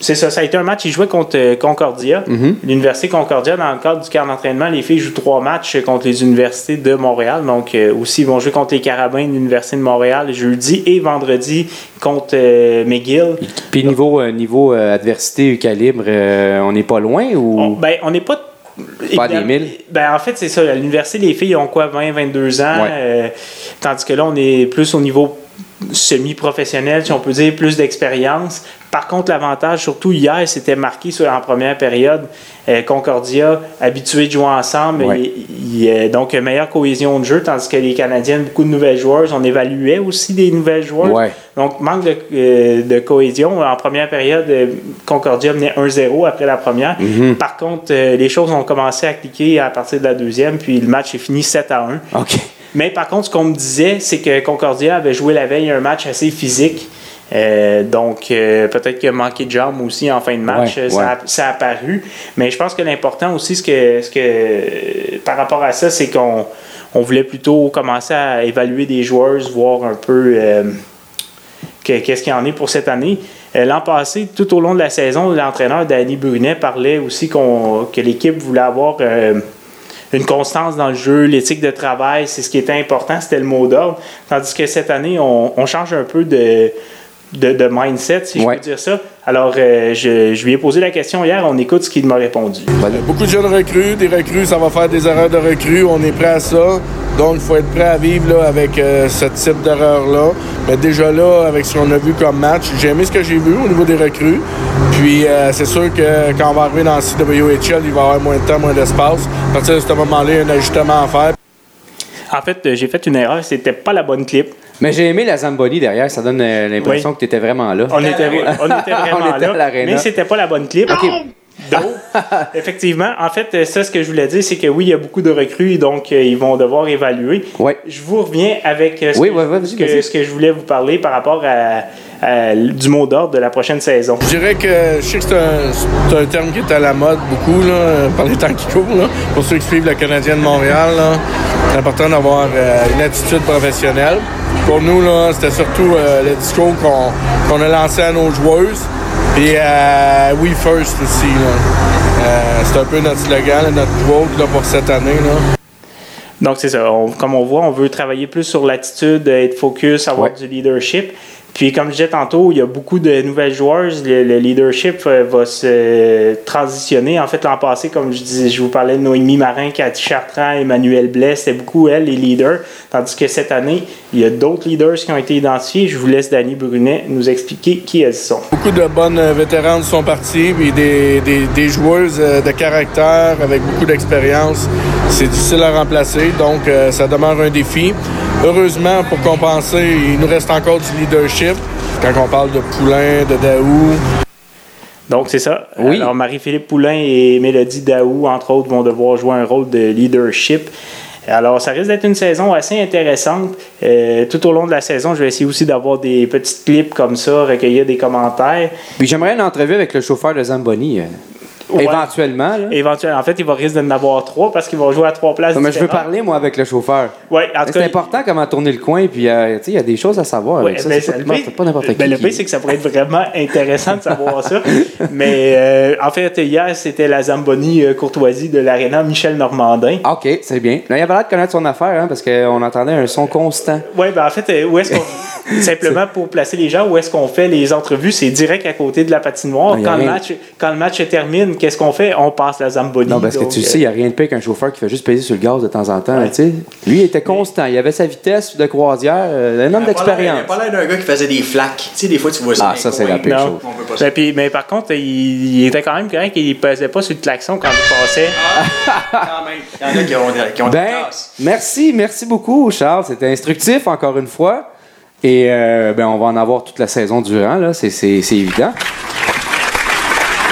S3: c'est ça, ça a été un match. Ils jouaient contre euh, Concordia, l'Université Concordia. Dans le cadre du camp d'entraînement, les filles jouent trois matchs contre les universités de Montréal. Donc, euh, aussi, ils vont jouer contre les Carabins de l'Université de Montréal jeudi et vendredi contre euh, McGill.
S1: Puis niveau, euh, niveau euh, adversité calibre, euh, on n'est pas loin ou?
S3: On, ben, on n'est pas.
S1: Pas des mille?
S3: Ben, en fait, c'est ça. À l'université, les filles ont quoi, 20, 22 ans.
S1: Ouais.
S3: euh, tandis que là, on est plus au niveau semi-professionnels, si on peut dire, plus d'expérience. Par contre, l'avantage, surtout hier, c'était marqué sur, en première période. Euh, Concordia, habitué de jouer ensemble,
S1: Ouais.
S3: et- il y a donc une meilleure cohésion de jeu, tandis que les Canadiens, beaucoup de nouvelles joueuses. On évaluait aussi des nouvelles joueuses.
S1: Ouais.
S3: Donc, manque de, euh, de cohésion. En première période, euh, Concordia menait 1-0 après la première.
S1: Mhm.
S3: Par contre, euh, les choses ont commencé à cliquer à partir de la deuxième, puis le match est fini 7 à 1.
S1: OK.
S3: Mais par contre, ce qu'on me disait, c'est que Concordia avait joué la veille un match assez physique. Euh, donc, euh, peut-être qu'il a manqué de jambes aussi en fin de match.
S1: Ouais,
S3: ça,
S1: ouais.
S3: A, ça a apparu. Mais je pense que l'important aussi, ce que, ce que, par rapport à ça, c'est qu'on on voulait plutôt commencer à évaluer des joueurs, voir un peu euh, que- qu'est-ce qu'il y en est pour cette année. L'an passé, tout au long de la saison, l'entraîneur Danny Brunet parlait aussi que l'équipe voulait avoir une constance dans le jeu, l'éthique de travail, c'est ce qui était important, c'était le mot d'ordre. Tandis que cette année, on, on change un peu de, de, de mindset, si
S1: Ouais.
S3: je peux dire ça. Alors, euh, je, je lui ai posé la question hier, on écoute ce qu'il m'a répondu.
S5: Beaucoup de jeunes recrues, des recrues, ça va faire des erreurs de recrues, on est prêt à ça. Donc, il faut être prêt à vivre là, avec euh, ce type d'erreur-là. Mais déjà là, avec ce qu'on a vu comme match, j'ai aimé ce que j'ai vu au niveau des recrues. Puis, euh, c'est sûr que quand on va arriver dans le CWHL, il va y avoir moins de temps, moins d'espace. À partir de ce moment-là, il y a un ajustement à faire.
S3: En fait, euh, j'ai fait une erreur, c'était pas la bonne clip.
S1: Mais j'ai aimé la Zamboni derrière. Ça donne euh, l'impression
S3: Oui.
S1: que tu étais vraiment là.
S3: On était, on était vraiment
S1: On était à
S3: là,
S1: l'aréna.
S3: mais c'était pas la bonne clip. Donc, effectivement, en fait, ça, ce que je voulais dire, c'est que oui, il y a beaucoup de recrues, donc euh, ils vont devoir évaluer.
S1: Ouais.
S3: Je vous reviens avec euh, ce,
S1: Oui,
S3: que,
S1: ouais, ouais, vas-y,
S3: ce que-
S1: vas-y.
S3: ce que je voulais vous parler par rapport à, l- du mot d'ordre de la prochaine saison.
S5: Je dirais que je sais que c'est un, terme qui est à la mode beaucoup là, par les temps qui courent. là. Pour ceux qui suivent le Canadien de Montréal, c'est important d'avoir euh, une attitude professionnelle. Pour nous, c'était surtout euh, le discours qu'on a lancé à nos joueuses. Puis euh, We First aussi. Euh, c'est un peu notre slogan, là, notre quote là, pour cette année. Là.
S3: Donc, c'est ça. On- comme on voit, on veut travailler plus sur l'attitude, être focus, avoir
S1: Ouais.
S3: du leadership. Puis, comme je disais tantôt, il y a beaucoup de nouvelles joueuses. Le, le leadership euh, va se transitionner. En fait, l'an passé, comme je disais, je vous parlais de Noémie Marin, Cathy Chartrand, Emmanuel Blais, c'était beaucoup elles, les leaders. Tandis que cette année, il y a d'autres leaders qui ont été identifiés. Je vous laisse Danny Brunet nous expliquer qui elles sont.
S5: Beaucoup de bonnes euh, vétéranes sont parties, puis des, des, joueuses euh, de caractère avec beaucoup d'expérience. C'est difficile à remplacer, donc ça demeure un défi. Heureusement, pour compenser, il nous reste encore du leadership. Quand on parle de Poulain, de Daou,
S3: Donc, c'est ça.
S1: Oui.
S3: Alors, Marie-Philippe Poulain et Mélodie Daou, entre autres, vont devoir jouer un rôle de leadership. Alors, ça risque d'être une saison assez intéressante. Euh, tout au long de la saison, je vais essayer aussi d'avoir des petites clips comme ça, recueillir des commentaires.
S1: Puis j'aimerais une entrevue avec le chauffeur de Zamboni.
S3: Ouais.
S1: Éventuellement. Là.
S3: Éventuellement, en fait, il va risque d'en avoir trois parce qu'il va jouer à trois places.
S1: Non, mais je veux parler, moi, avec le chauffeur.
S3: Tout
S1: C'est important comment tourner le coin, puis euh, il y a des choses à savoir.
S3: Ouais,
S1: avec ça.
S3: ben,
S1: C'est pas,
S3: le
S1: n'importe qui.
S3: ben, le
S1: qui-
S3: pire, c'est que ça pourrait être vraiment intéressant de savoir ça. Mais euh, en fait, hier, c'était la Zamboni euh, courtoisie de l'aréna Michel Normandin.
S1: Ah, OK, c'est bien. Là, il avait l'air de connaître son affaire, hein, parce qu'on entendait un son constant.
S3: Oui, ben en fait, euh, où est-ce qu'on. Simplement pour placer les gens, où est-ce qu'on fait les entrevues? C'est direct à côté de la patinoire. Quand le, match, quand le match se termine, qu'est-ce qu'on fait? On passe la Zamboni.
S1: Non, parce que
S3: Donc,
S1: tu
S3: euh,
S1: sais, il n'y a rien de pire qu'un chauffeur qui fait juste peser sur le gaz de temps en temps. tu sais. Lui, il était constant. Il avait sa vitesse de croisière, euh, un homme d'expérience.
S2: Il a pas l'air d'un gars qui faisait des flaques. Tu sais, des fois, tu vois ça.
S1: Ah, ça, c'est la pire
S3: Non.
S1: chose.
S2: On peut pas.
S3: Ben, puis- mais par contre, il, il était quand même correct il pesait pas sur le klaxon quand il passait.
S2: Quand même. Il y en a qui ont, qui ont des
S1: Ben,
S2: classes.
S1: merci, merci beaucoup, Charles. C'était instructif, encore une fois. Et euh, ben, on va en avoir toute la saison durant, là. C'est, c'est, c'est évident.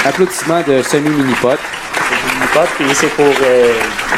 S1: Applaudissements de
S3: une pote, puis c'est pour, euh,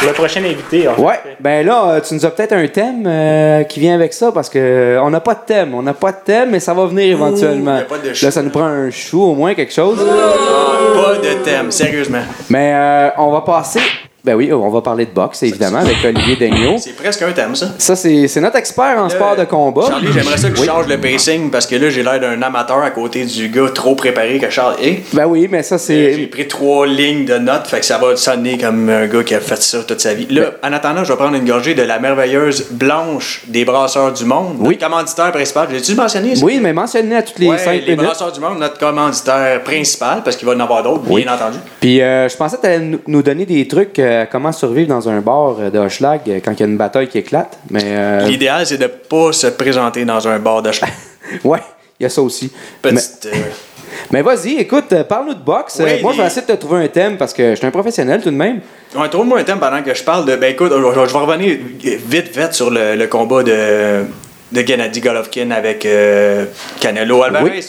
S3: le prochain invité. en
S1: Ouais,
S3: fait.
S1: ben là, euh, tu nous as peut-être un thème euh, qui vient avec ça parce que on n'a pas de thème. On n'a pas de thème, mais ça va venir éventuellement.
S2: y a pas de chou.
S1: là, ça nous prend un chou au moins, quelque chose.
S2: Pas de thème, sérieusement.
S1: Mais euh, on va passer. Ben oui, on va parler de boxe, évidemment, avec Olivier Daigneault.
S2: C'est presque un thème, ça.
S1: Ça, c'est, notre expert en sport de combat.
S2: Charlie, j'aimerais ça que je
S1: Oui.
S2: change le pacing parce que là, j'ai l'air d'un amateur à côté du gars trop préparé que Charles est.
S1: Ben oui, mais ça,
S2: J'ai
S1: c'est.
S2: pris trois lignes de notes, fait que ça va sonner comme un gars qui a fait ça toute sa vie. Là, en attendant, je vais prendre une gorgée de la merveilleuse blanche des brasseurs du monde.
S1: Oui.
S2: Notre commanditaire principal. J'ai-tu mentionné ça?
S1: Oui, mais mentionné à toutes les
S2: Ouais,
S1: cinq
S2: les
S1: minutes.
S2: brasseurs du monde, notre commanditaire principal, parce qu'il va en avoir d'autres,
S1: Oui.
S2: bien entendu.
S1: Puis euh, je pensais que tu allais nous- nous donner des trucs euh, euh, comment survivre dans un bar euh, de Hochelag euh, quand il y a une bataille qui éclate. Mais euh,
S2: L'idéal, c'est de pas se présenter dans un bar de schlag.
S1: ouais, il y a ça aussi. Mais,
S2: Petite, euh,
S1: mais vas-y, écoute, euh, parle-nous de boxe.
S2: Oui,
S1: Euh, moi, je vais essayer de te trouver un thème parce que je suis un professionnel tout de même.
S2: Ouais, trouve-moi un thème pendant que je parle de. Ben écoute, je, vais revenir vite, vite sur le, le combat de, de Gennady Golovkin avec euh, Canelo Alvarez.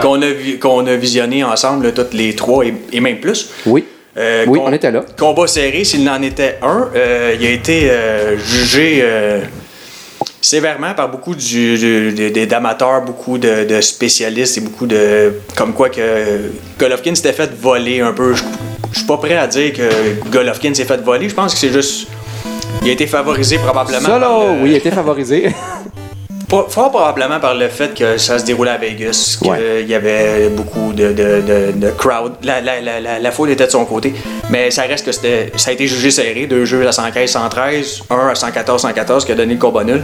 S2: Qu'on a, qu'on a visionné ensemble, là, toutes les trois et, et même plus.
S1: Oui.
S2: Euh,
S1: Oui, on était là.
S2: Combat serré, s'il en était un, euh, il a été euh, jugé sévèrement par beaucoup du- du- d'amateurs, beaucoup de, de spécialistes et beaucoup de. Comme quoi que Golovkin s'était fait voler un peu. Je je suis pas prêt à dire que Golovkin s'est fait voler. Je pense que c'est juste. Il a été favorisé probablement. Le-
S1: oui, il était favorisé.
S2: Fort probablement par le fait que ça se déroulait à Vegas, qu'il
S1: Ouais.
S2: y avait beaucoup de, de, de, de crowd. La, la, la, foule était de son côté. Mais ça reste que c'était, ça a été jugé serré. Deux jeux à 115-113, un à 114-114 qui a donné le combat nul.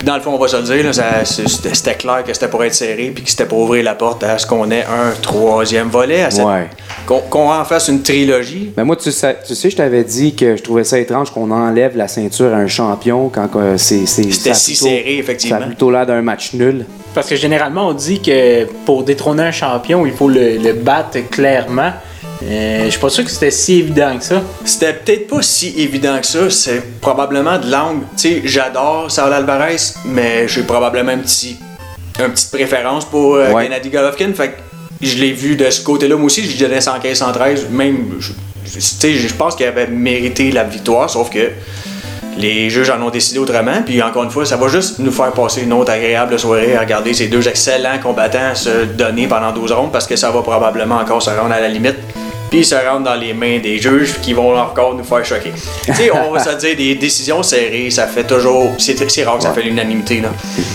S2: Puis dans le fond, on va se le dire, là, ça- c'est- c'était, clair que c'était pour être serré puis que c'était pour ouvrir la porte à ce qu'on ait un troisième volet, à cette-
S1: Ouais.
S2: qu'on, qu'on en fasse une trilogie.
S1: Mais moi, tu sais, tu sais, je t'avais dit que je trouvais ça étrange qu'on enlève la ceinture à un champion quand euh, c'est. c'est-
S2: C'était si
S1: plutôt-
S2: serré, effectivement.
S1: Ça a plutôt l'air d'un match nul.
S3: Parce que généralement, on dit que pour détrôner un champion, il faut le, le battre clairement. Euh, je suis pas sûr que c'était si évident que ça.
S2: C'était peut-être pas si évident que ça. C'est probablement de l'angle. Tu sais, j'adore Saul Alvarez, mais j'ai probablement un petit, une petite préférence pour euh,
S1: Ouais.
S2: Gennady Golovkin. Fait que je l'ai vu de ce côté-là. Moi aussi, je lui donnais 115, 113. Même, tu sais, je pense qu'il avait mérité la victoire, sauf que les juges en ont décidé autrement. Puis encore une fois, ça va juste nous faire passer une autre agréable soirée à regarder ces deux excellents combattants se donner pendant 12 rondes parce que ça va probablement encore se rendre à la limite. Puis se rendre dans les mains des juges qui vont encore nous faire choquer. tu sais, on va se dire des décisions serrées, ça fait toujours. C'est c'est rare que ça fait l'unanimité. là.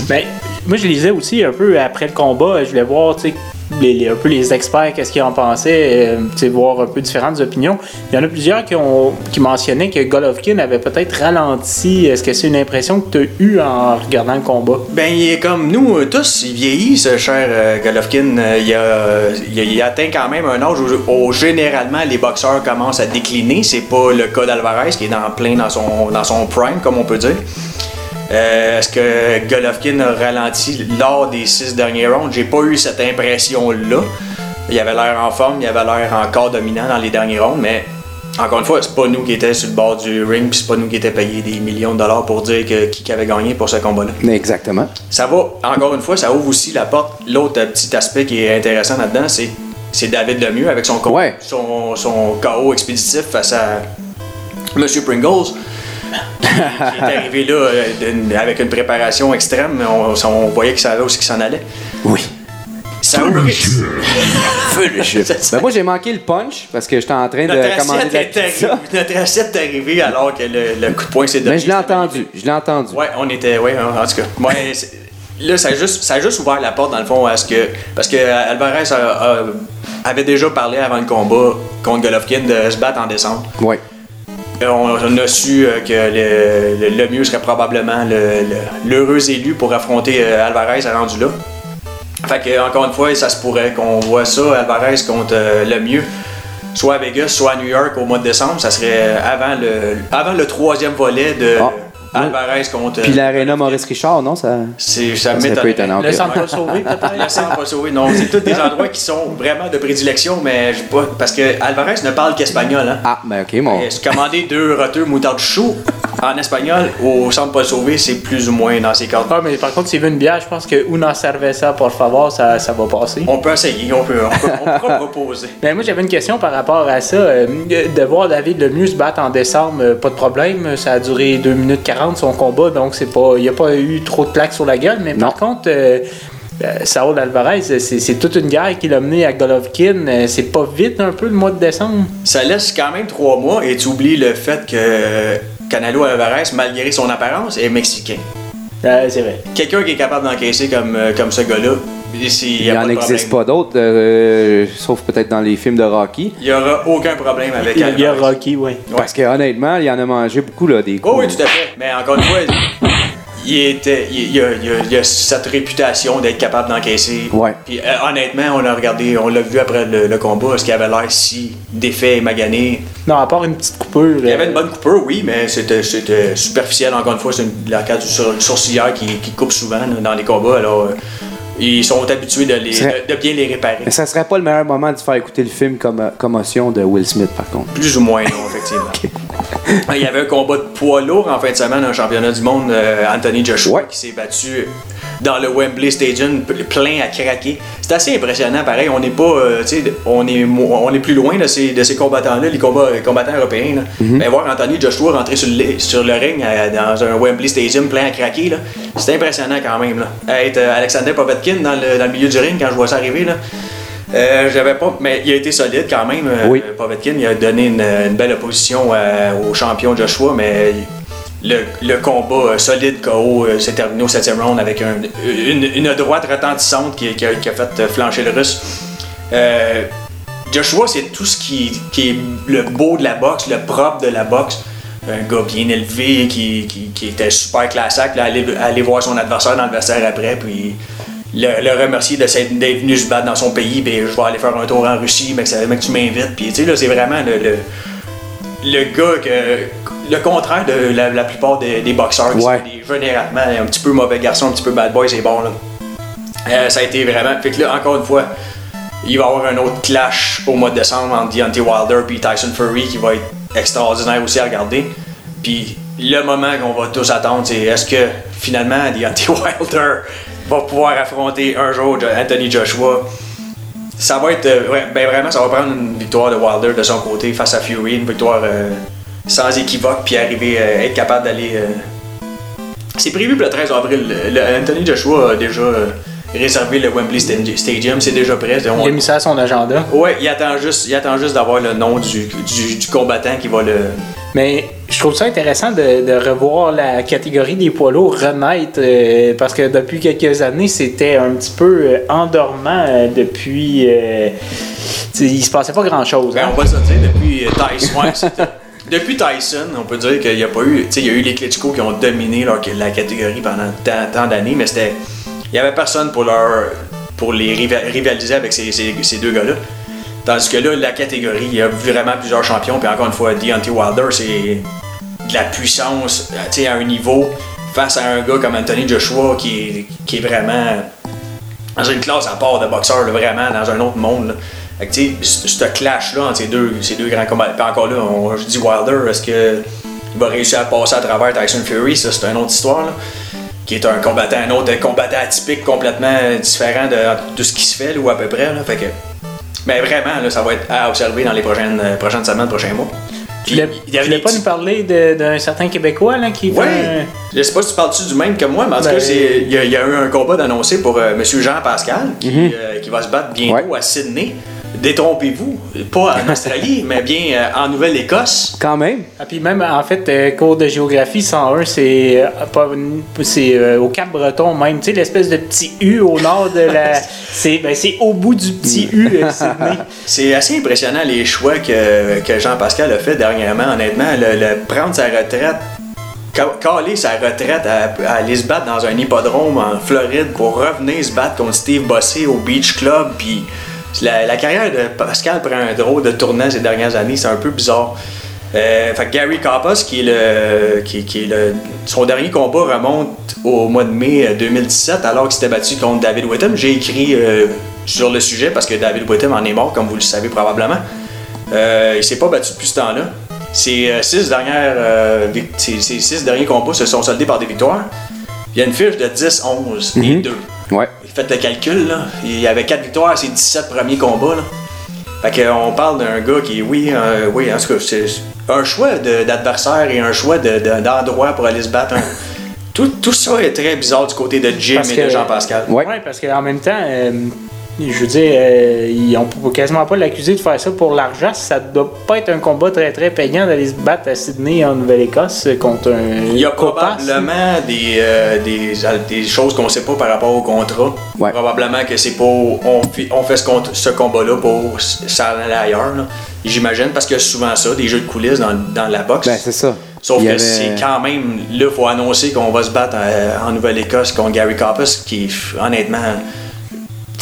S3: Ben, moi, je lisais aussi un peu après le combat. Je voulais voir, tu sais, les, un peu les experts, qu'est-ce qu'ils en pensaient, euh, voir un peu différentes opinions. Il y en a plusieurs qui, ont, qui mentionnaient que Golovkin avait peut-être ralenti. Est-ce que c'est une impression que tu as eue en regardant le combat?
S2: Ben, il est comme nous euh, tous, il vieillit, ce cher euh, Golovkin. Euh, il, a, il, atteint quand même un âge où, où généralement les boxeurs commencent à décliner. C'est pas le cas d'Alvarez qui est dans plein dans son, dans son prime, comme on peut dire. Euh, Est-ce que Golovkin a ralenti lors des six derniers rounds? J'ai pas eu cette impression-là. Il avait l'air en forme, il avait l'air encore dominant dans les derniers rounds, mais encore une fois, c'est pas nous qui étions sur le bord du ring, puis c'est pas nous qui étions payés des millions de dollars pour dire que, qui avait gagné pour ce combat-là.
S1: Exactement.
S2: Ça va, encore une fois, ça ouvre aussi la porte. L'autre petit aspect qui est intéressant là-dedans, c'est, c'est David Lemieux avec son,
S1: Ouais.
S2: son, son KO expéditif face à M. Pringles. Qui, qui est arrivé là euh, avec une préparation extrême, mais on, on voyait que ça allait aussi qu'il s'en allait.
S1: Oui.
S2: Ça ouvre.
S1: Ben, moi, j'ai manqué le punch parce que j'étais en train de
S2: notre,
S1: commander de la
S2: est
S1: pizza.
S2: notre assiette est arrivée alors que le, le coup de poing s'est donné.
S1: Mais je l'ai entendu. Je l'ai entendu.
S2: Ouais, on était. Ouais, en tout cas. Ouais, là, ça a, juste, ça a juste ouvert la porte, dans le fond, à ce que. Parce que Alvarez a- a- avait déjà parlé avant le combat contre Golovkin de se battre en décembre.
S1: Ouais.
S2: On, a su euh, que le, le, mieux serait probablement le- le- l'heureux élu pour affronter euh, Alvarez rendu là. Fait que, encore une fois, ça se pourrait qu'on voit ça, Alvarez contre euh, le mieux, soit à Vegas, soit à New York au mois de décembre. Ça serait avant le, avant le troisième volet de
S1: Ah.
S2: Alvarez contre.
S1: Puis l'aréna Maurice Richard, non? Ça,
S2: C'est, ça
S1: peu étonnant.
S3: Le centre pas sauvé, peut-être?
S2: Le centre pas sauvé, non. C'est tous des endroits qui sont vraiment de prédilection, mais je sais pas. Parce que Alvarez ne parle qu'espagnol, hein.
S1: Ah, ben ok, mon.
S2: Commander deux roteux moutarde chou en espagnol au centre pas sauvé, c'est plus ou moins dans ses cordes.
S3: Ah, mais par contre, s'il veut une bière, je pense que una cerveza, por favor, ça, ça va passer.
S2: On peut essayer, on peut, on peut, on proposer.
S3: Ben, moi, j'avais une question par rapport à ça. Euh, de voir David Lemieux se battre en décembre, euh, pas de problème. Ça a duré 2 minutes 40 son combat, donc c'est pas, il n'y a pas eu trop de plaques sur la gueule. Mais
S1: Non.
S3: par contre, euh, euh, Saul Alvarez, c'est c'est toute une guerre qu'il a menée à Golovkin. Euh, C'est pas vite un peu le mois de décembre?
S2: Ça laisse quand même trois mois et tu oublies le fait que Canelo Alvarez, malgré son apparence, est mexicain.
S3: Euh, c'est vrai.
S2: Quelqu'un qui est capable d'encaisser comme, euh, comme ce gars-là, il
S1: Il
S2: y a
S1: n'en
S2: pas de
S1: existe pas d'autres, euh, sauf peut-être dans les films de Rocky.
S2: Il n'y aura aucun problème avec
S3: Il y a, il y a
S2: Alvarez.
S3: Rocky, oui.
S1: Parce que honnêtement, il en a mangé beaucoup là, des coups.
S2: Oh oui, tout à fait. Mais encore une fois, il, était, il, il a, il a- il a cette réputation d'être capable d'encaisser.
S1: Ouais.
S2: Puis euh, honnêtement, on a regardé, on l'a vu après le, le combat, est-ce qu'il avait l'air si défait et magané?
S3: Non, à part une petite coupure.
S2: Il y avait
S3: euh,
S2: une bonne coupure, oui, mais c'était, superficiel. Encore une fois, c'est la carte du sur- sourcilière qui, qui coupe souvent là, dans les combats. Alors, euh, ils sont habitués de, les,
S1: C'est-
S2: de, de bien les réparer.
S1: Mais ça serait pas le meilleur moment de faire écouter le film comme Commotion de Will Smith, par contre.
S2: Plus ou moins, non, effectivement. Il y avait un combat de poids lourd en fin de semaine, un championnat du monde, euh, Anthony Joshua,
S1: Ouais.
S2: qui s'est battu dans le Wembley Stadium, plein à craquer. C'est assez impressionnant, pareil. On n'est pas, euh, tu sais, on est, on est plus loin de ces, de ces combattants-là, les, combats, les combattants européens. là. Mais voir Anthony Joshua rentrer sur le, sur le ring euh, dans un Wembley Stadium plein à craquer, là, c'est impressionnant quand même. Là. Être euh, Alexander Povetkin dans le, dans le milieu du ring quand je vois ça arriver, là. Euh, j'avais pas, mais il a été solide quand même. euh,
S1: Oui.
S2: Povetkin, il a donné une, une belle opposition euh, au champion Joshua, mais le, le combat euh, solide KO s'est terminé au 7e round avec un- une, une droite retentissante qui, qui a, qui a fait flancher le russe. Euh, Joshua, c'est tout ce qui, qui est le beau de la boxe, le propre de la boxe. Un gars bien élevé qui, qui, qui était super classique, là, aller, aller voir son adversaire dans le vestiaire après, puis le, le remercier de s'être- d'être venu se battre dans son pays, puis je vais aller faire un tour en Russie, mais que, tu m'invites. Puis tu sais, là, c'est vraiment le, le, le gars que. Le contraire de la, la plupart des, des boxeurs qui
S1: Ouais.
S2: sont des généralement un petit peu mauvais garçon, un petit peu bad boy, c'est bon là. Euh, ça a été vraiment. Fait que là, encore une fois, il va y avoir un autre clash au mois de décembre entre Deontay Wilder et Tyson Fury qui va être extraordinaire aussi à regarder. Puis le moment qu'on va tous attendre, c'est est-ce que finalement Deontay Wilder va pouvoir affronter un jour Jo- Anthony Joshua ça va être. euh, ben vraiment, ça va prendre une victoire de Wilder de son côté face à Fury, une victoire euh, sans équivoque, puis arriver à être capable d'aller. euh, C'est prévu pour le 13 avril. Anthony Joshua a déjà réservé le Wembley Sta- Stadium, c'est déjà prêt. On-
S3: Il a mis ça à son agenda.
S2: Ouais, il attend juste, il attend juste d'avoir le nom du, du, du combattant qui va le.
S3: Mais je trouve ça intéressant de, de revoir la catégorie des poids lourds renaître euh, parce que depuis quelques années, c'était un petit peu euh, endormant euh, depuis. euh, il se passait pas grand chose.
S2: Ben, on va se dire depuis Tyson. depuis Tyson, on peut dire qu'il n'y a pas eu. Tu sais, il y a eu les Klitschko qui ont dominé leur- la catégorie pendant tant, tant d'années, mais c'était. Il n'y avait personne pour leur. pour les riva- rivaliser avec ces, ces- deux gars-là. Tandis que là, la catégorie, il y a vraiment plusieurs champions, puis encore une fois, Deontay Wilder, c'est de la puissance euh, à un niveau face à un gars comme Anthony Joshua qui est, qui est vraiment dans une classe à part de boxeur, vraiment dans un autre monde. là. Fait que, ce clash-là entre ces deux, ces deux grands combats. Puis encore là, on- je dis Wilder, est-ce qu'il va réussir à passer à travers Tyson Fury? Ça, c'est une autre histoire. Là, qui est un combattant, un autre combattant atypique complètement différent de, de ce qui se fait, là, ou à peu près. Là, fait que, mais vraiment, là, ça va être à observer dans les prochaines, euh, prochaines semaines, prochains mois.
S3: Tu
S2: il
S3: voulais pas
S2: petits-
S3: nous parler d'un certain Québécois là, qui
S2: Ouais.
S3: un-
S2: Je sais pas si tu parles-tu du même que moi, mais en tout
S3: Ben-
S2: cas, c'est- il y, a- il y a eu un combat d'annoncé pour euh, M. Jean Pascal qui,
S3: Mhm.
S2: euh, qui va se battre bientôt
S1: Ouais.
S2: à Sydney. Détrompez-vous, pas en Australie, mais bien euh, en Nouvelle-Écosse.
S1: Quand même.
S3: Ah, puis même, en fait, euh, cours de géographie 101, c'est euh, c'est euh, au Cap-Breton même. Tu sais, l'espèce de petit U au nord de la... c'est ben, c'est au bout du petit U, Sydney.
S2: C'est assez impressionnant les choix que, que Jean Pascal a fait dernièrement, honnêtement. Le, le prendre sa retraite, ca- caler sa retraite à, à aller se battre dans un hippodrome en Floride pour revenir se battre contre Steve Bossé au Beach Club, puis la, carrière de Pascal prend un drôle de tournant ces dernières années, c'est un peu bizarre. Euh, Gary Kappas, qui est le, qui, est le, son dernier combat remonte au mois de mai euh, 2017, alors qu'il s'était battu contre David Whittam. J'ai écrit euh, sur le sujet parce que David Whittam en est mort, comme vous le savez probablement. Euh, il s'est pas battu depuis ce temps-là. Ses euh, six dernières, euh, ses, six derniers combats se sont soldés par des victoires. Il y a une fiche de 10-11 et 2.
S1: Ouais.
S2: Faites le calcul, là. Il y avait 4 victoires à ses 17 premiers combats, là. Fait qu'on parle d'un gars qui, oui, euh, oui, en tout cas, c'est un choix d'adversaire et un choix de- de- d'endroit pour aller se battre. hein. Tout, tout ça est très bizarre du côté de Jim
S3: Parce
S2: et de Jean-Pascal.
S1: Ouais.
S3: Ouais, parce qu'en même temps, euh, je veux dire, euh, ils ont p- quasiment pas l'accuser de faire ça pour l'argent. Ça doit pas être un combat très très payant d'aller se battre à Sydney en Nouvelle-Écosse contre un.
S2: Il y a probablement des, euh, des, des choses qu'on sait pas par rapport au contrat.
S1: Ouais.
S2: Probablement que c'est pour. On fait, on fait ce, combat-là pour s'en aller ailleurs. là. J'imagine, parce qu'il y a souvent ça, des jeux de coulisses dans, dans la boxe.
S1: Ben, c'est ça.
S2: Sauf
S1: Il
S2: que
S1: avait-
S2: c'est quand même, là, il faut annoncer qu'on va se battre euh, en Nouvelle-Écosse contre Gary Coppice, qui, honnêtement,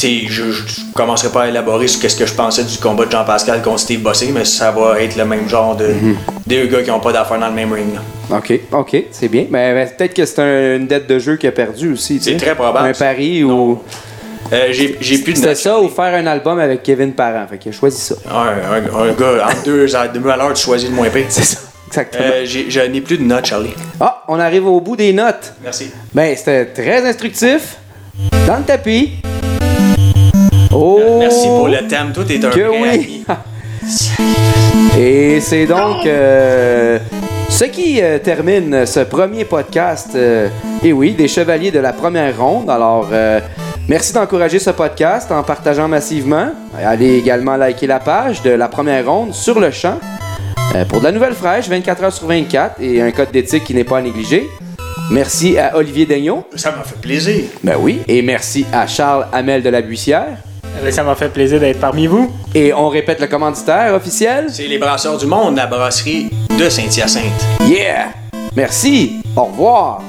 S2: sais, je, je commencerai pas à élaborer sur ce que je pensais du combat de Jean-Pascal contre Steve Bossé, mais ça va être le même genre de
S1: Mhm.
S2: deux gars qui n'ont pas d'affaires dans le même ring. là.
S1: OK, OK, c'est bien. Mais, mais peut-être que c'est un- une dette de jeu qu'il a perdu aussi.
S2: C'est très probable.
S1: Un pari ou.
S2: Euh, j'ai, plus de
S1: C'était ça ou faire un album avec Kevin Parent. Fait qu'il a choisi ça.
S2: Un, un- un gars, entre deux, à deux à l'heure, tu choisis le moins pire.
S1: C'est ça. Exactement.
S2: Euh, j'ai, je n'ai plus de notes, Charlie.
S1: Ah, on arrive au bout des notes.
S2: Merci.
S1: Ben, c'était très instructif. Dans le tapis. Oh!
S2: Merci pour le thème. Toi, t'es un
S1: Que
S2: vrai
S1: oui!
S2: ami.
S1: Et c'est donc euh, ce qui euh, termine ce premier podcast. euh, et oui, des chevaliers de la première ronde. Alors, merci d'encourager ce podcast en partageant massivement. Allez également liker la page de la première ronde sur le champ. pour de la nouvelle fraîche, 24 heures sur 24 et un code d'éthique qui n'est pas à négliger. Merci à Olivier Daignon.
S2: Ça m'a fait plaisir.
S1: Ben oui. Et merci à Charles Hamel de la Buissière.
S3: Ça m'a fait plaisir d'être parmi vous.
S1: Et on répète le commanditaire officiel.
S2: C'est les brasseurs du monde, la brasserie de Saint-Hyacinthe.
S1: Yeah! Merci! Au revoir!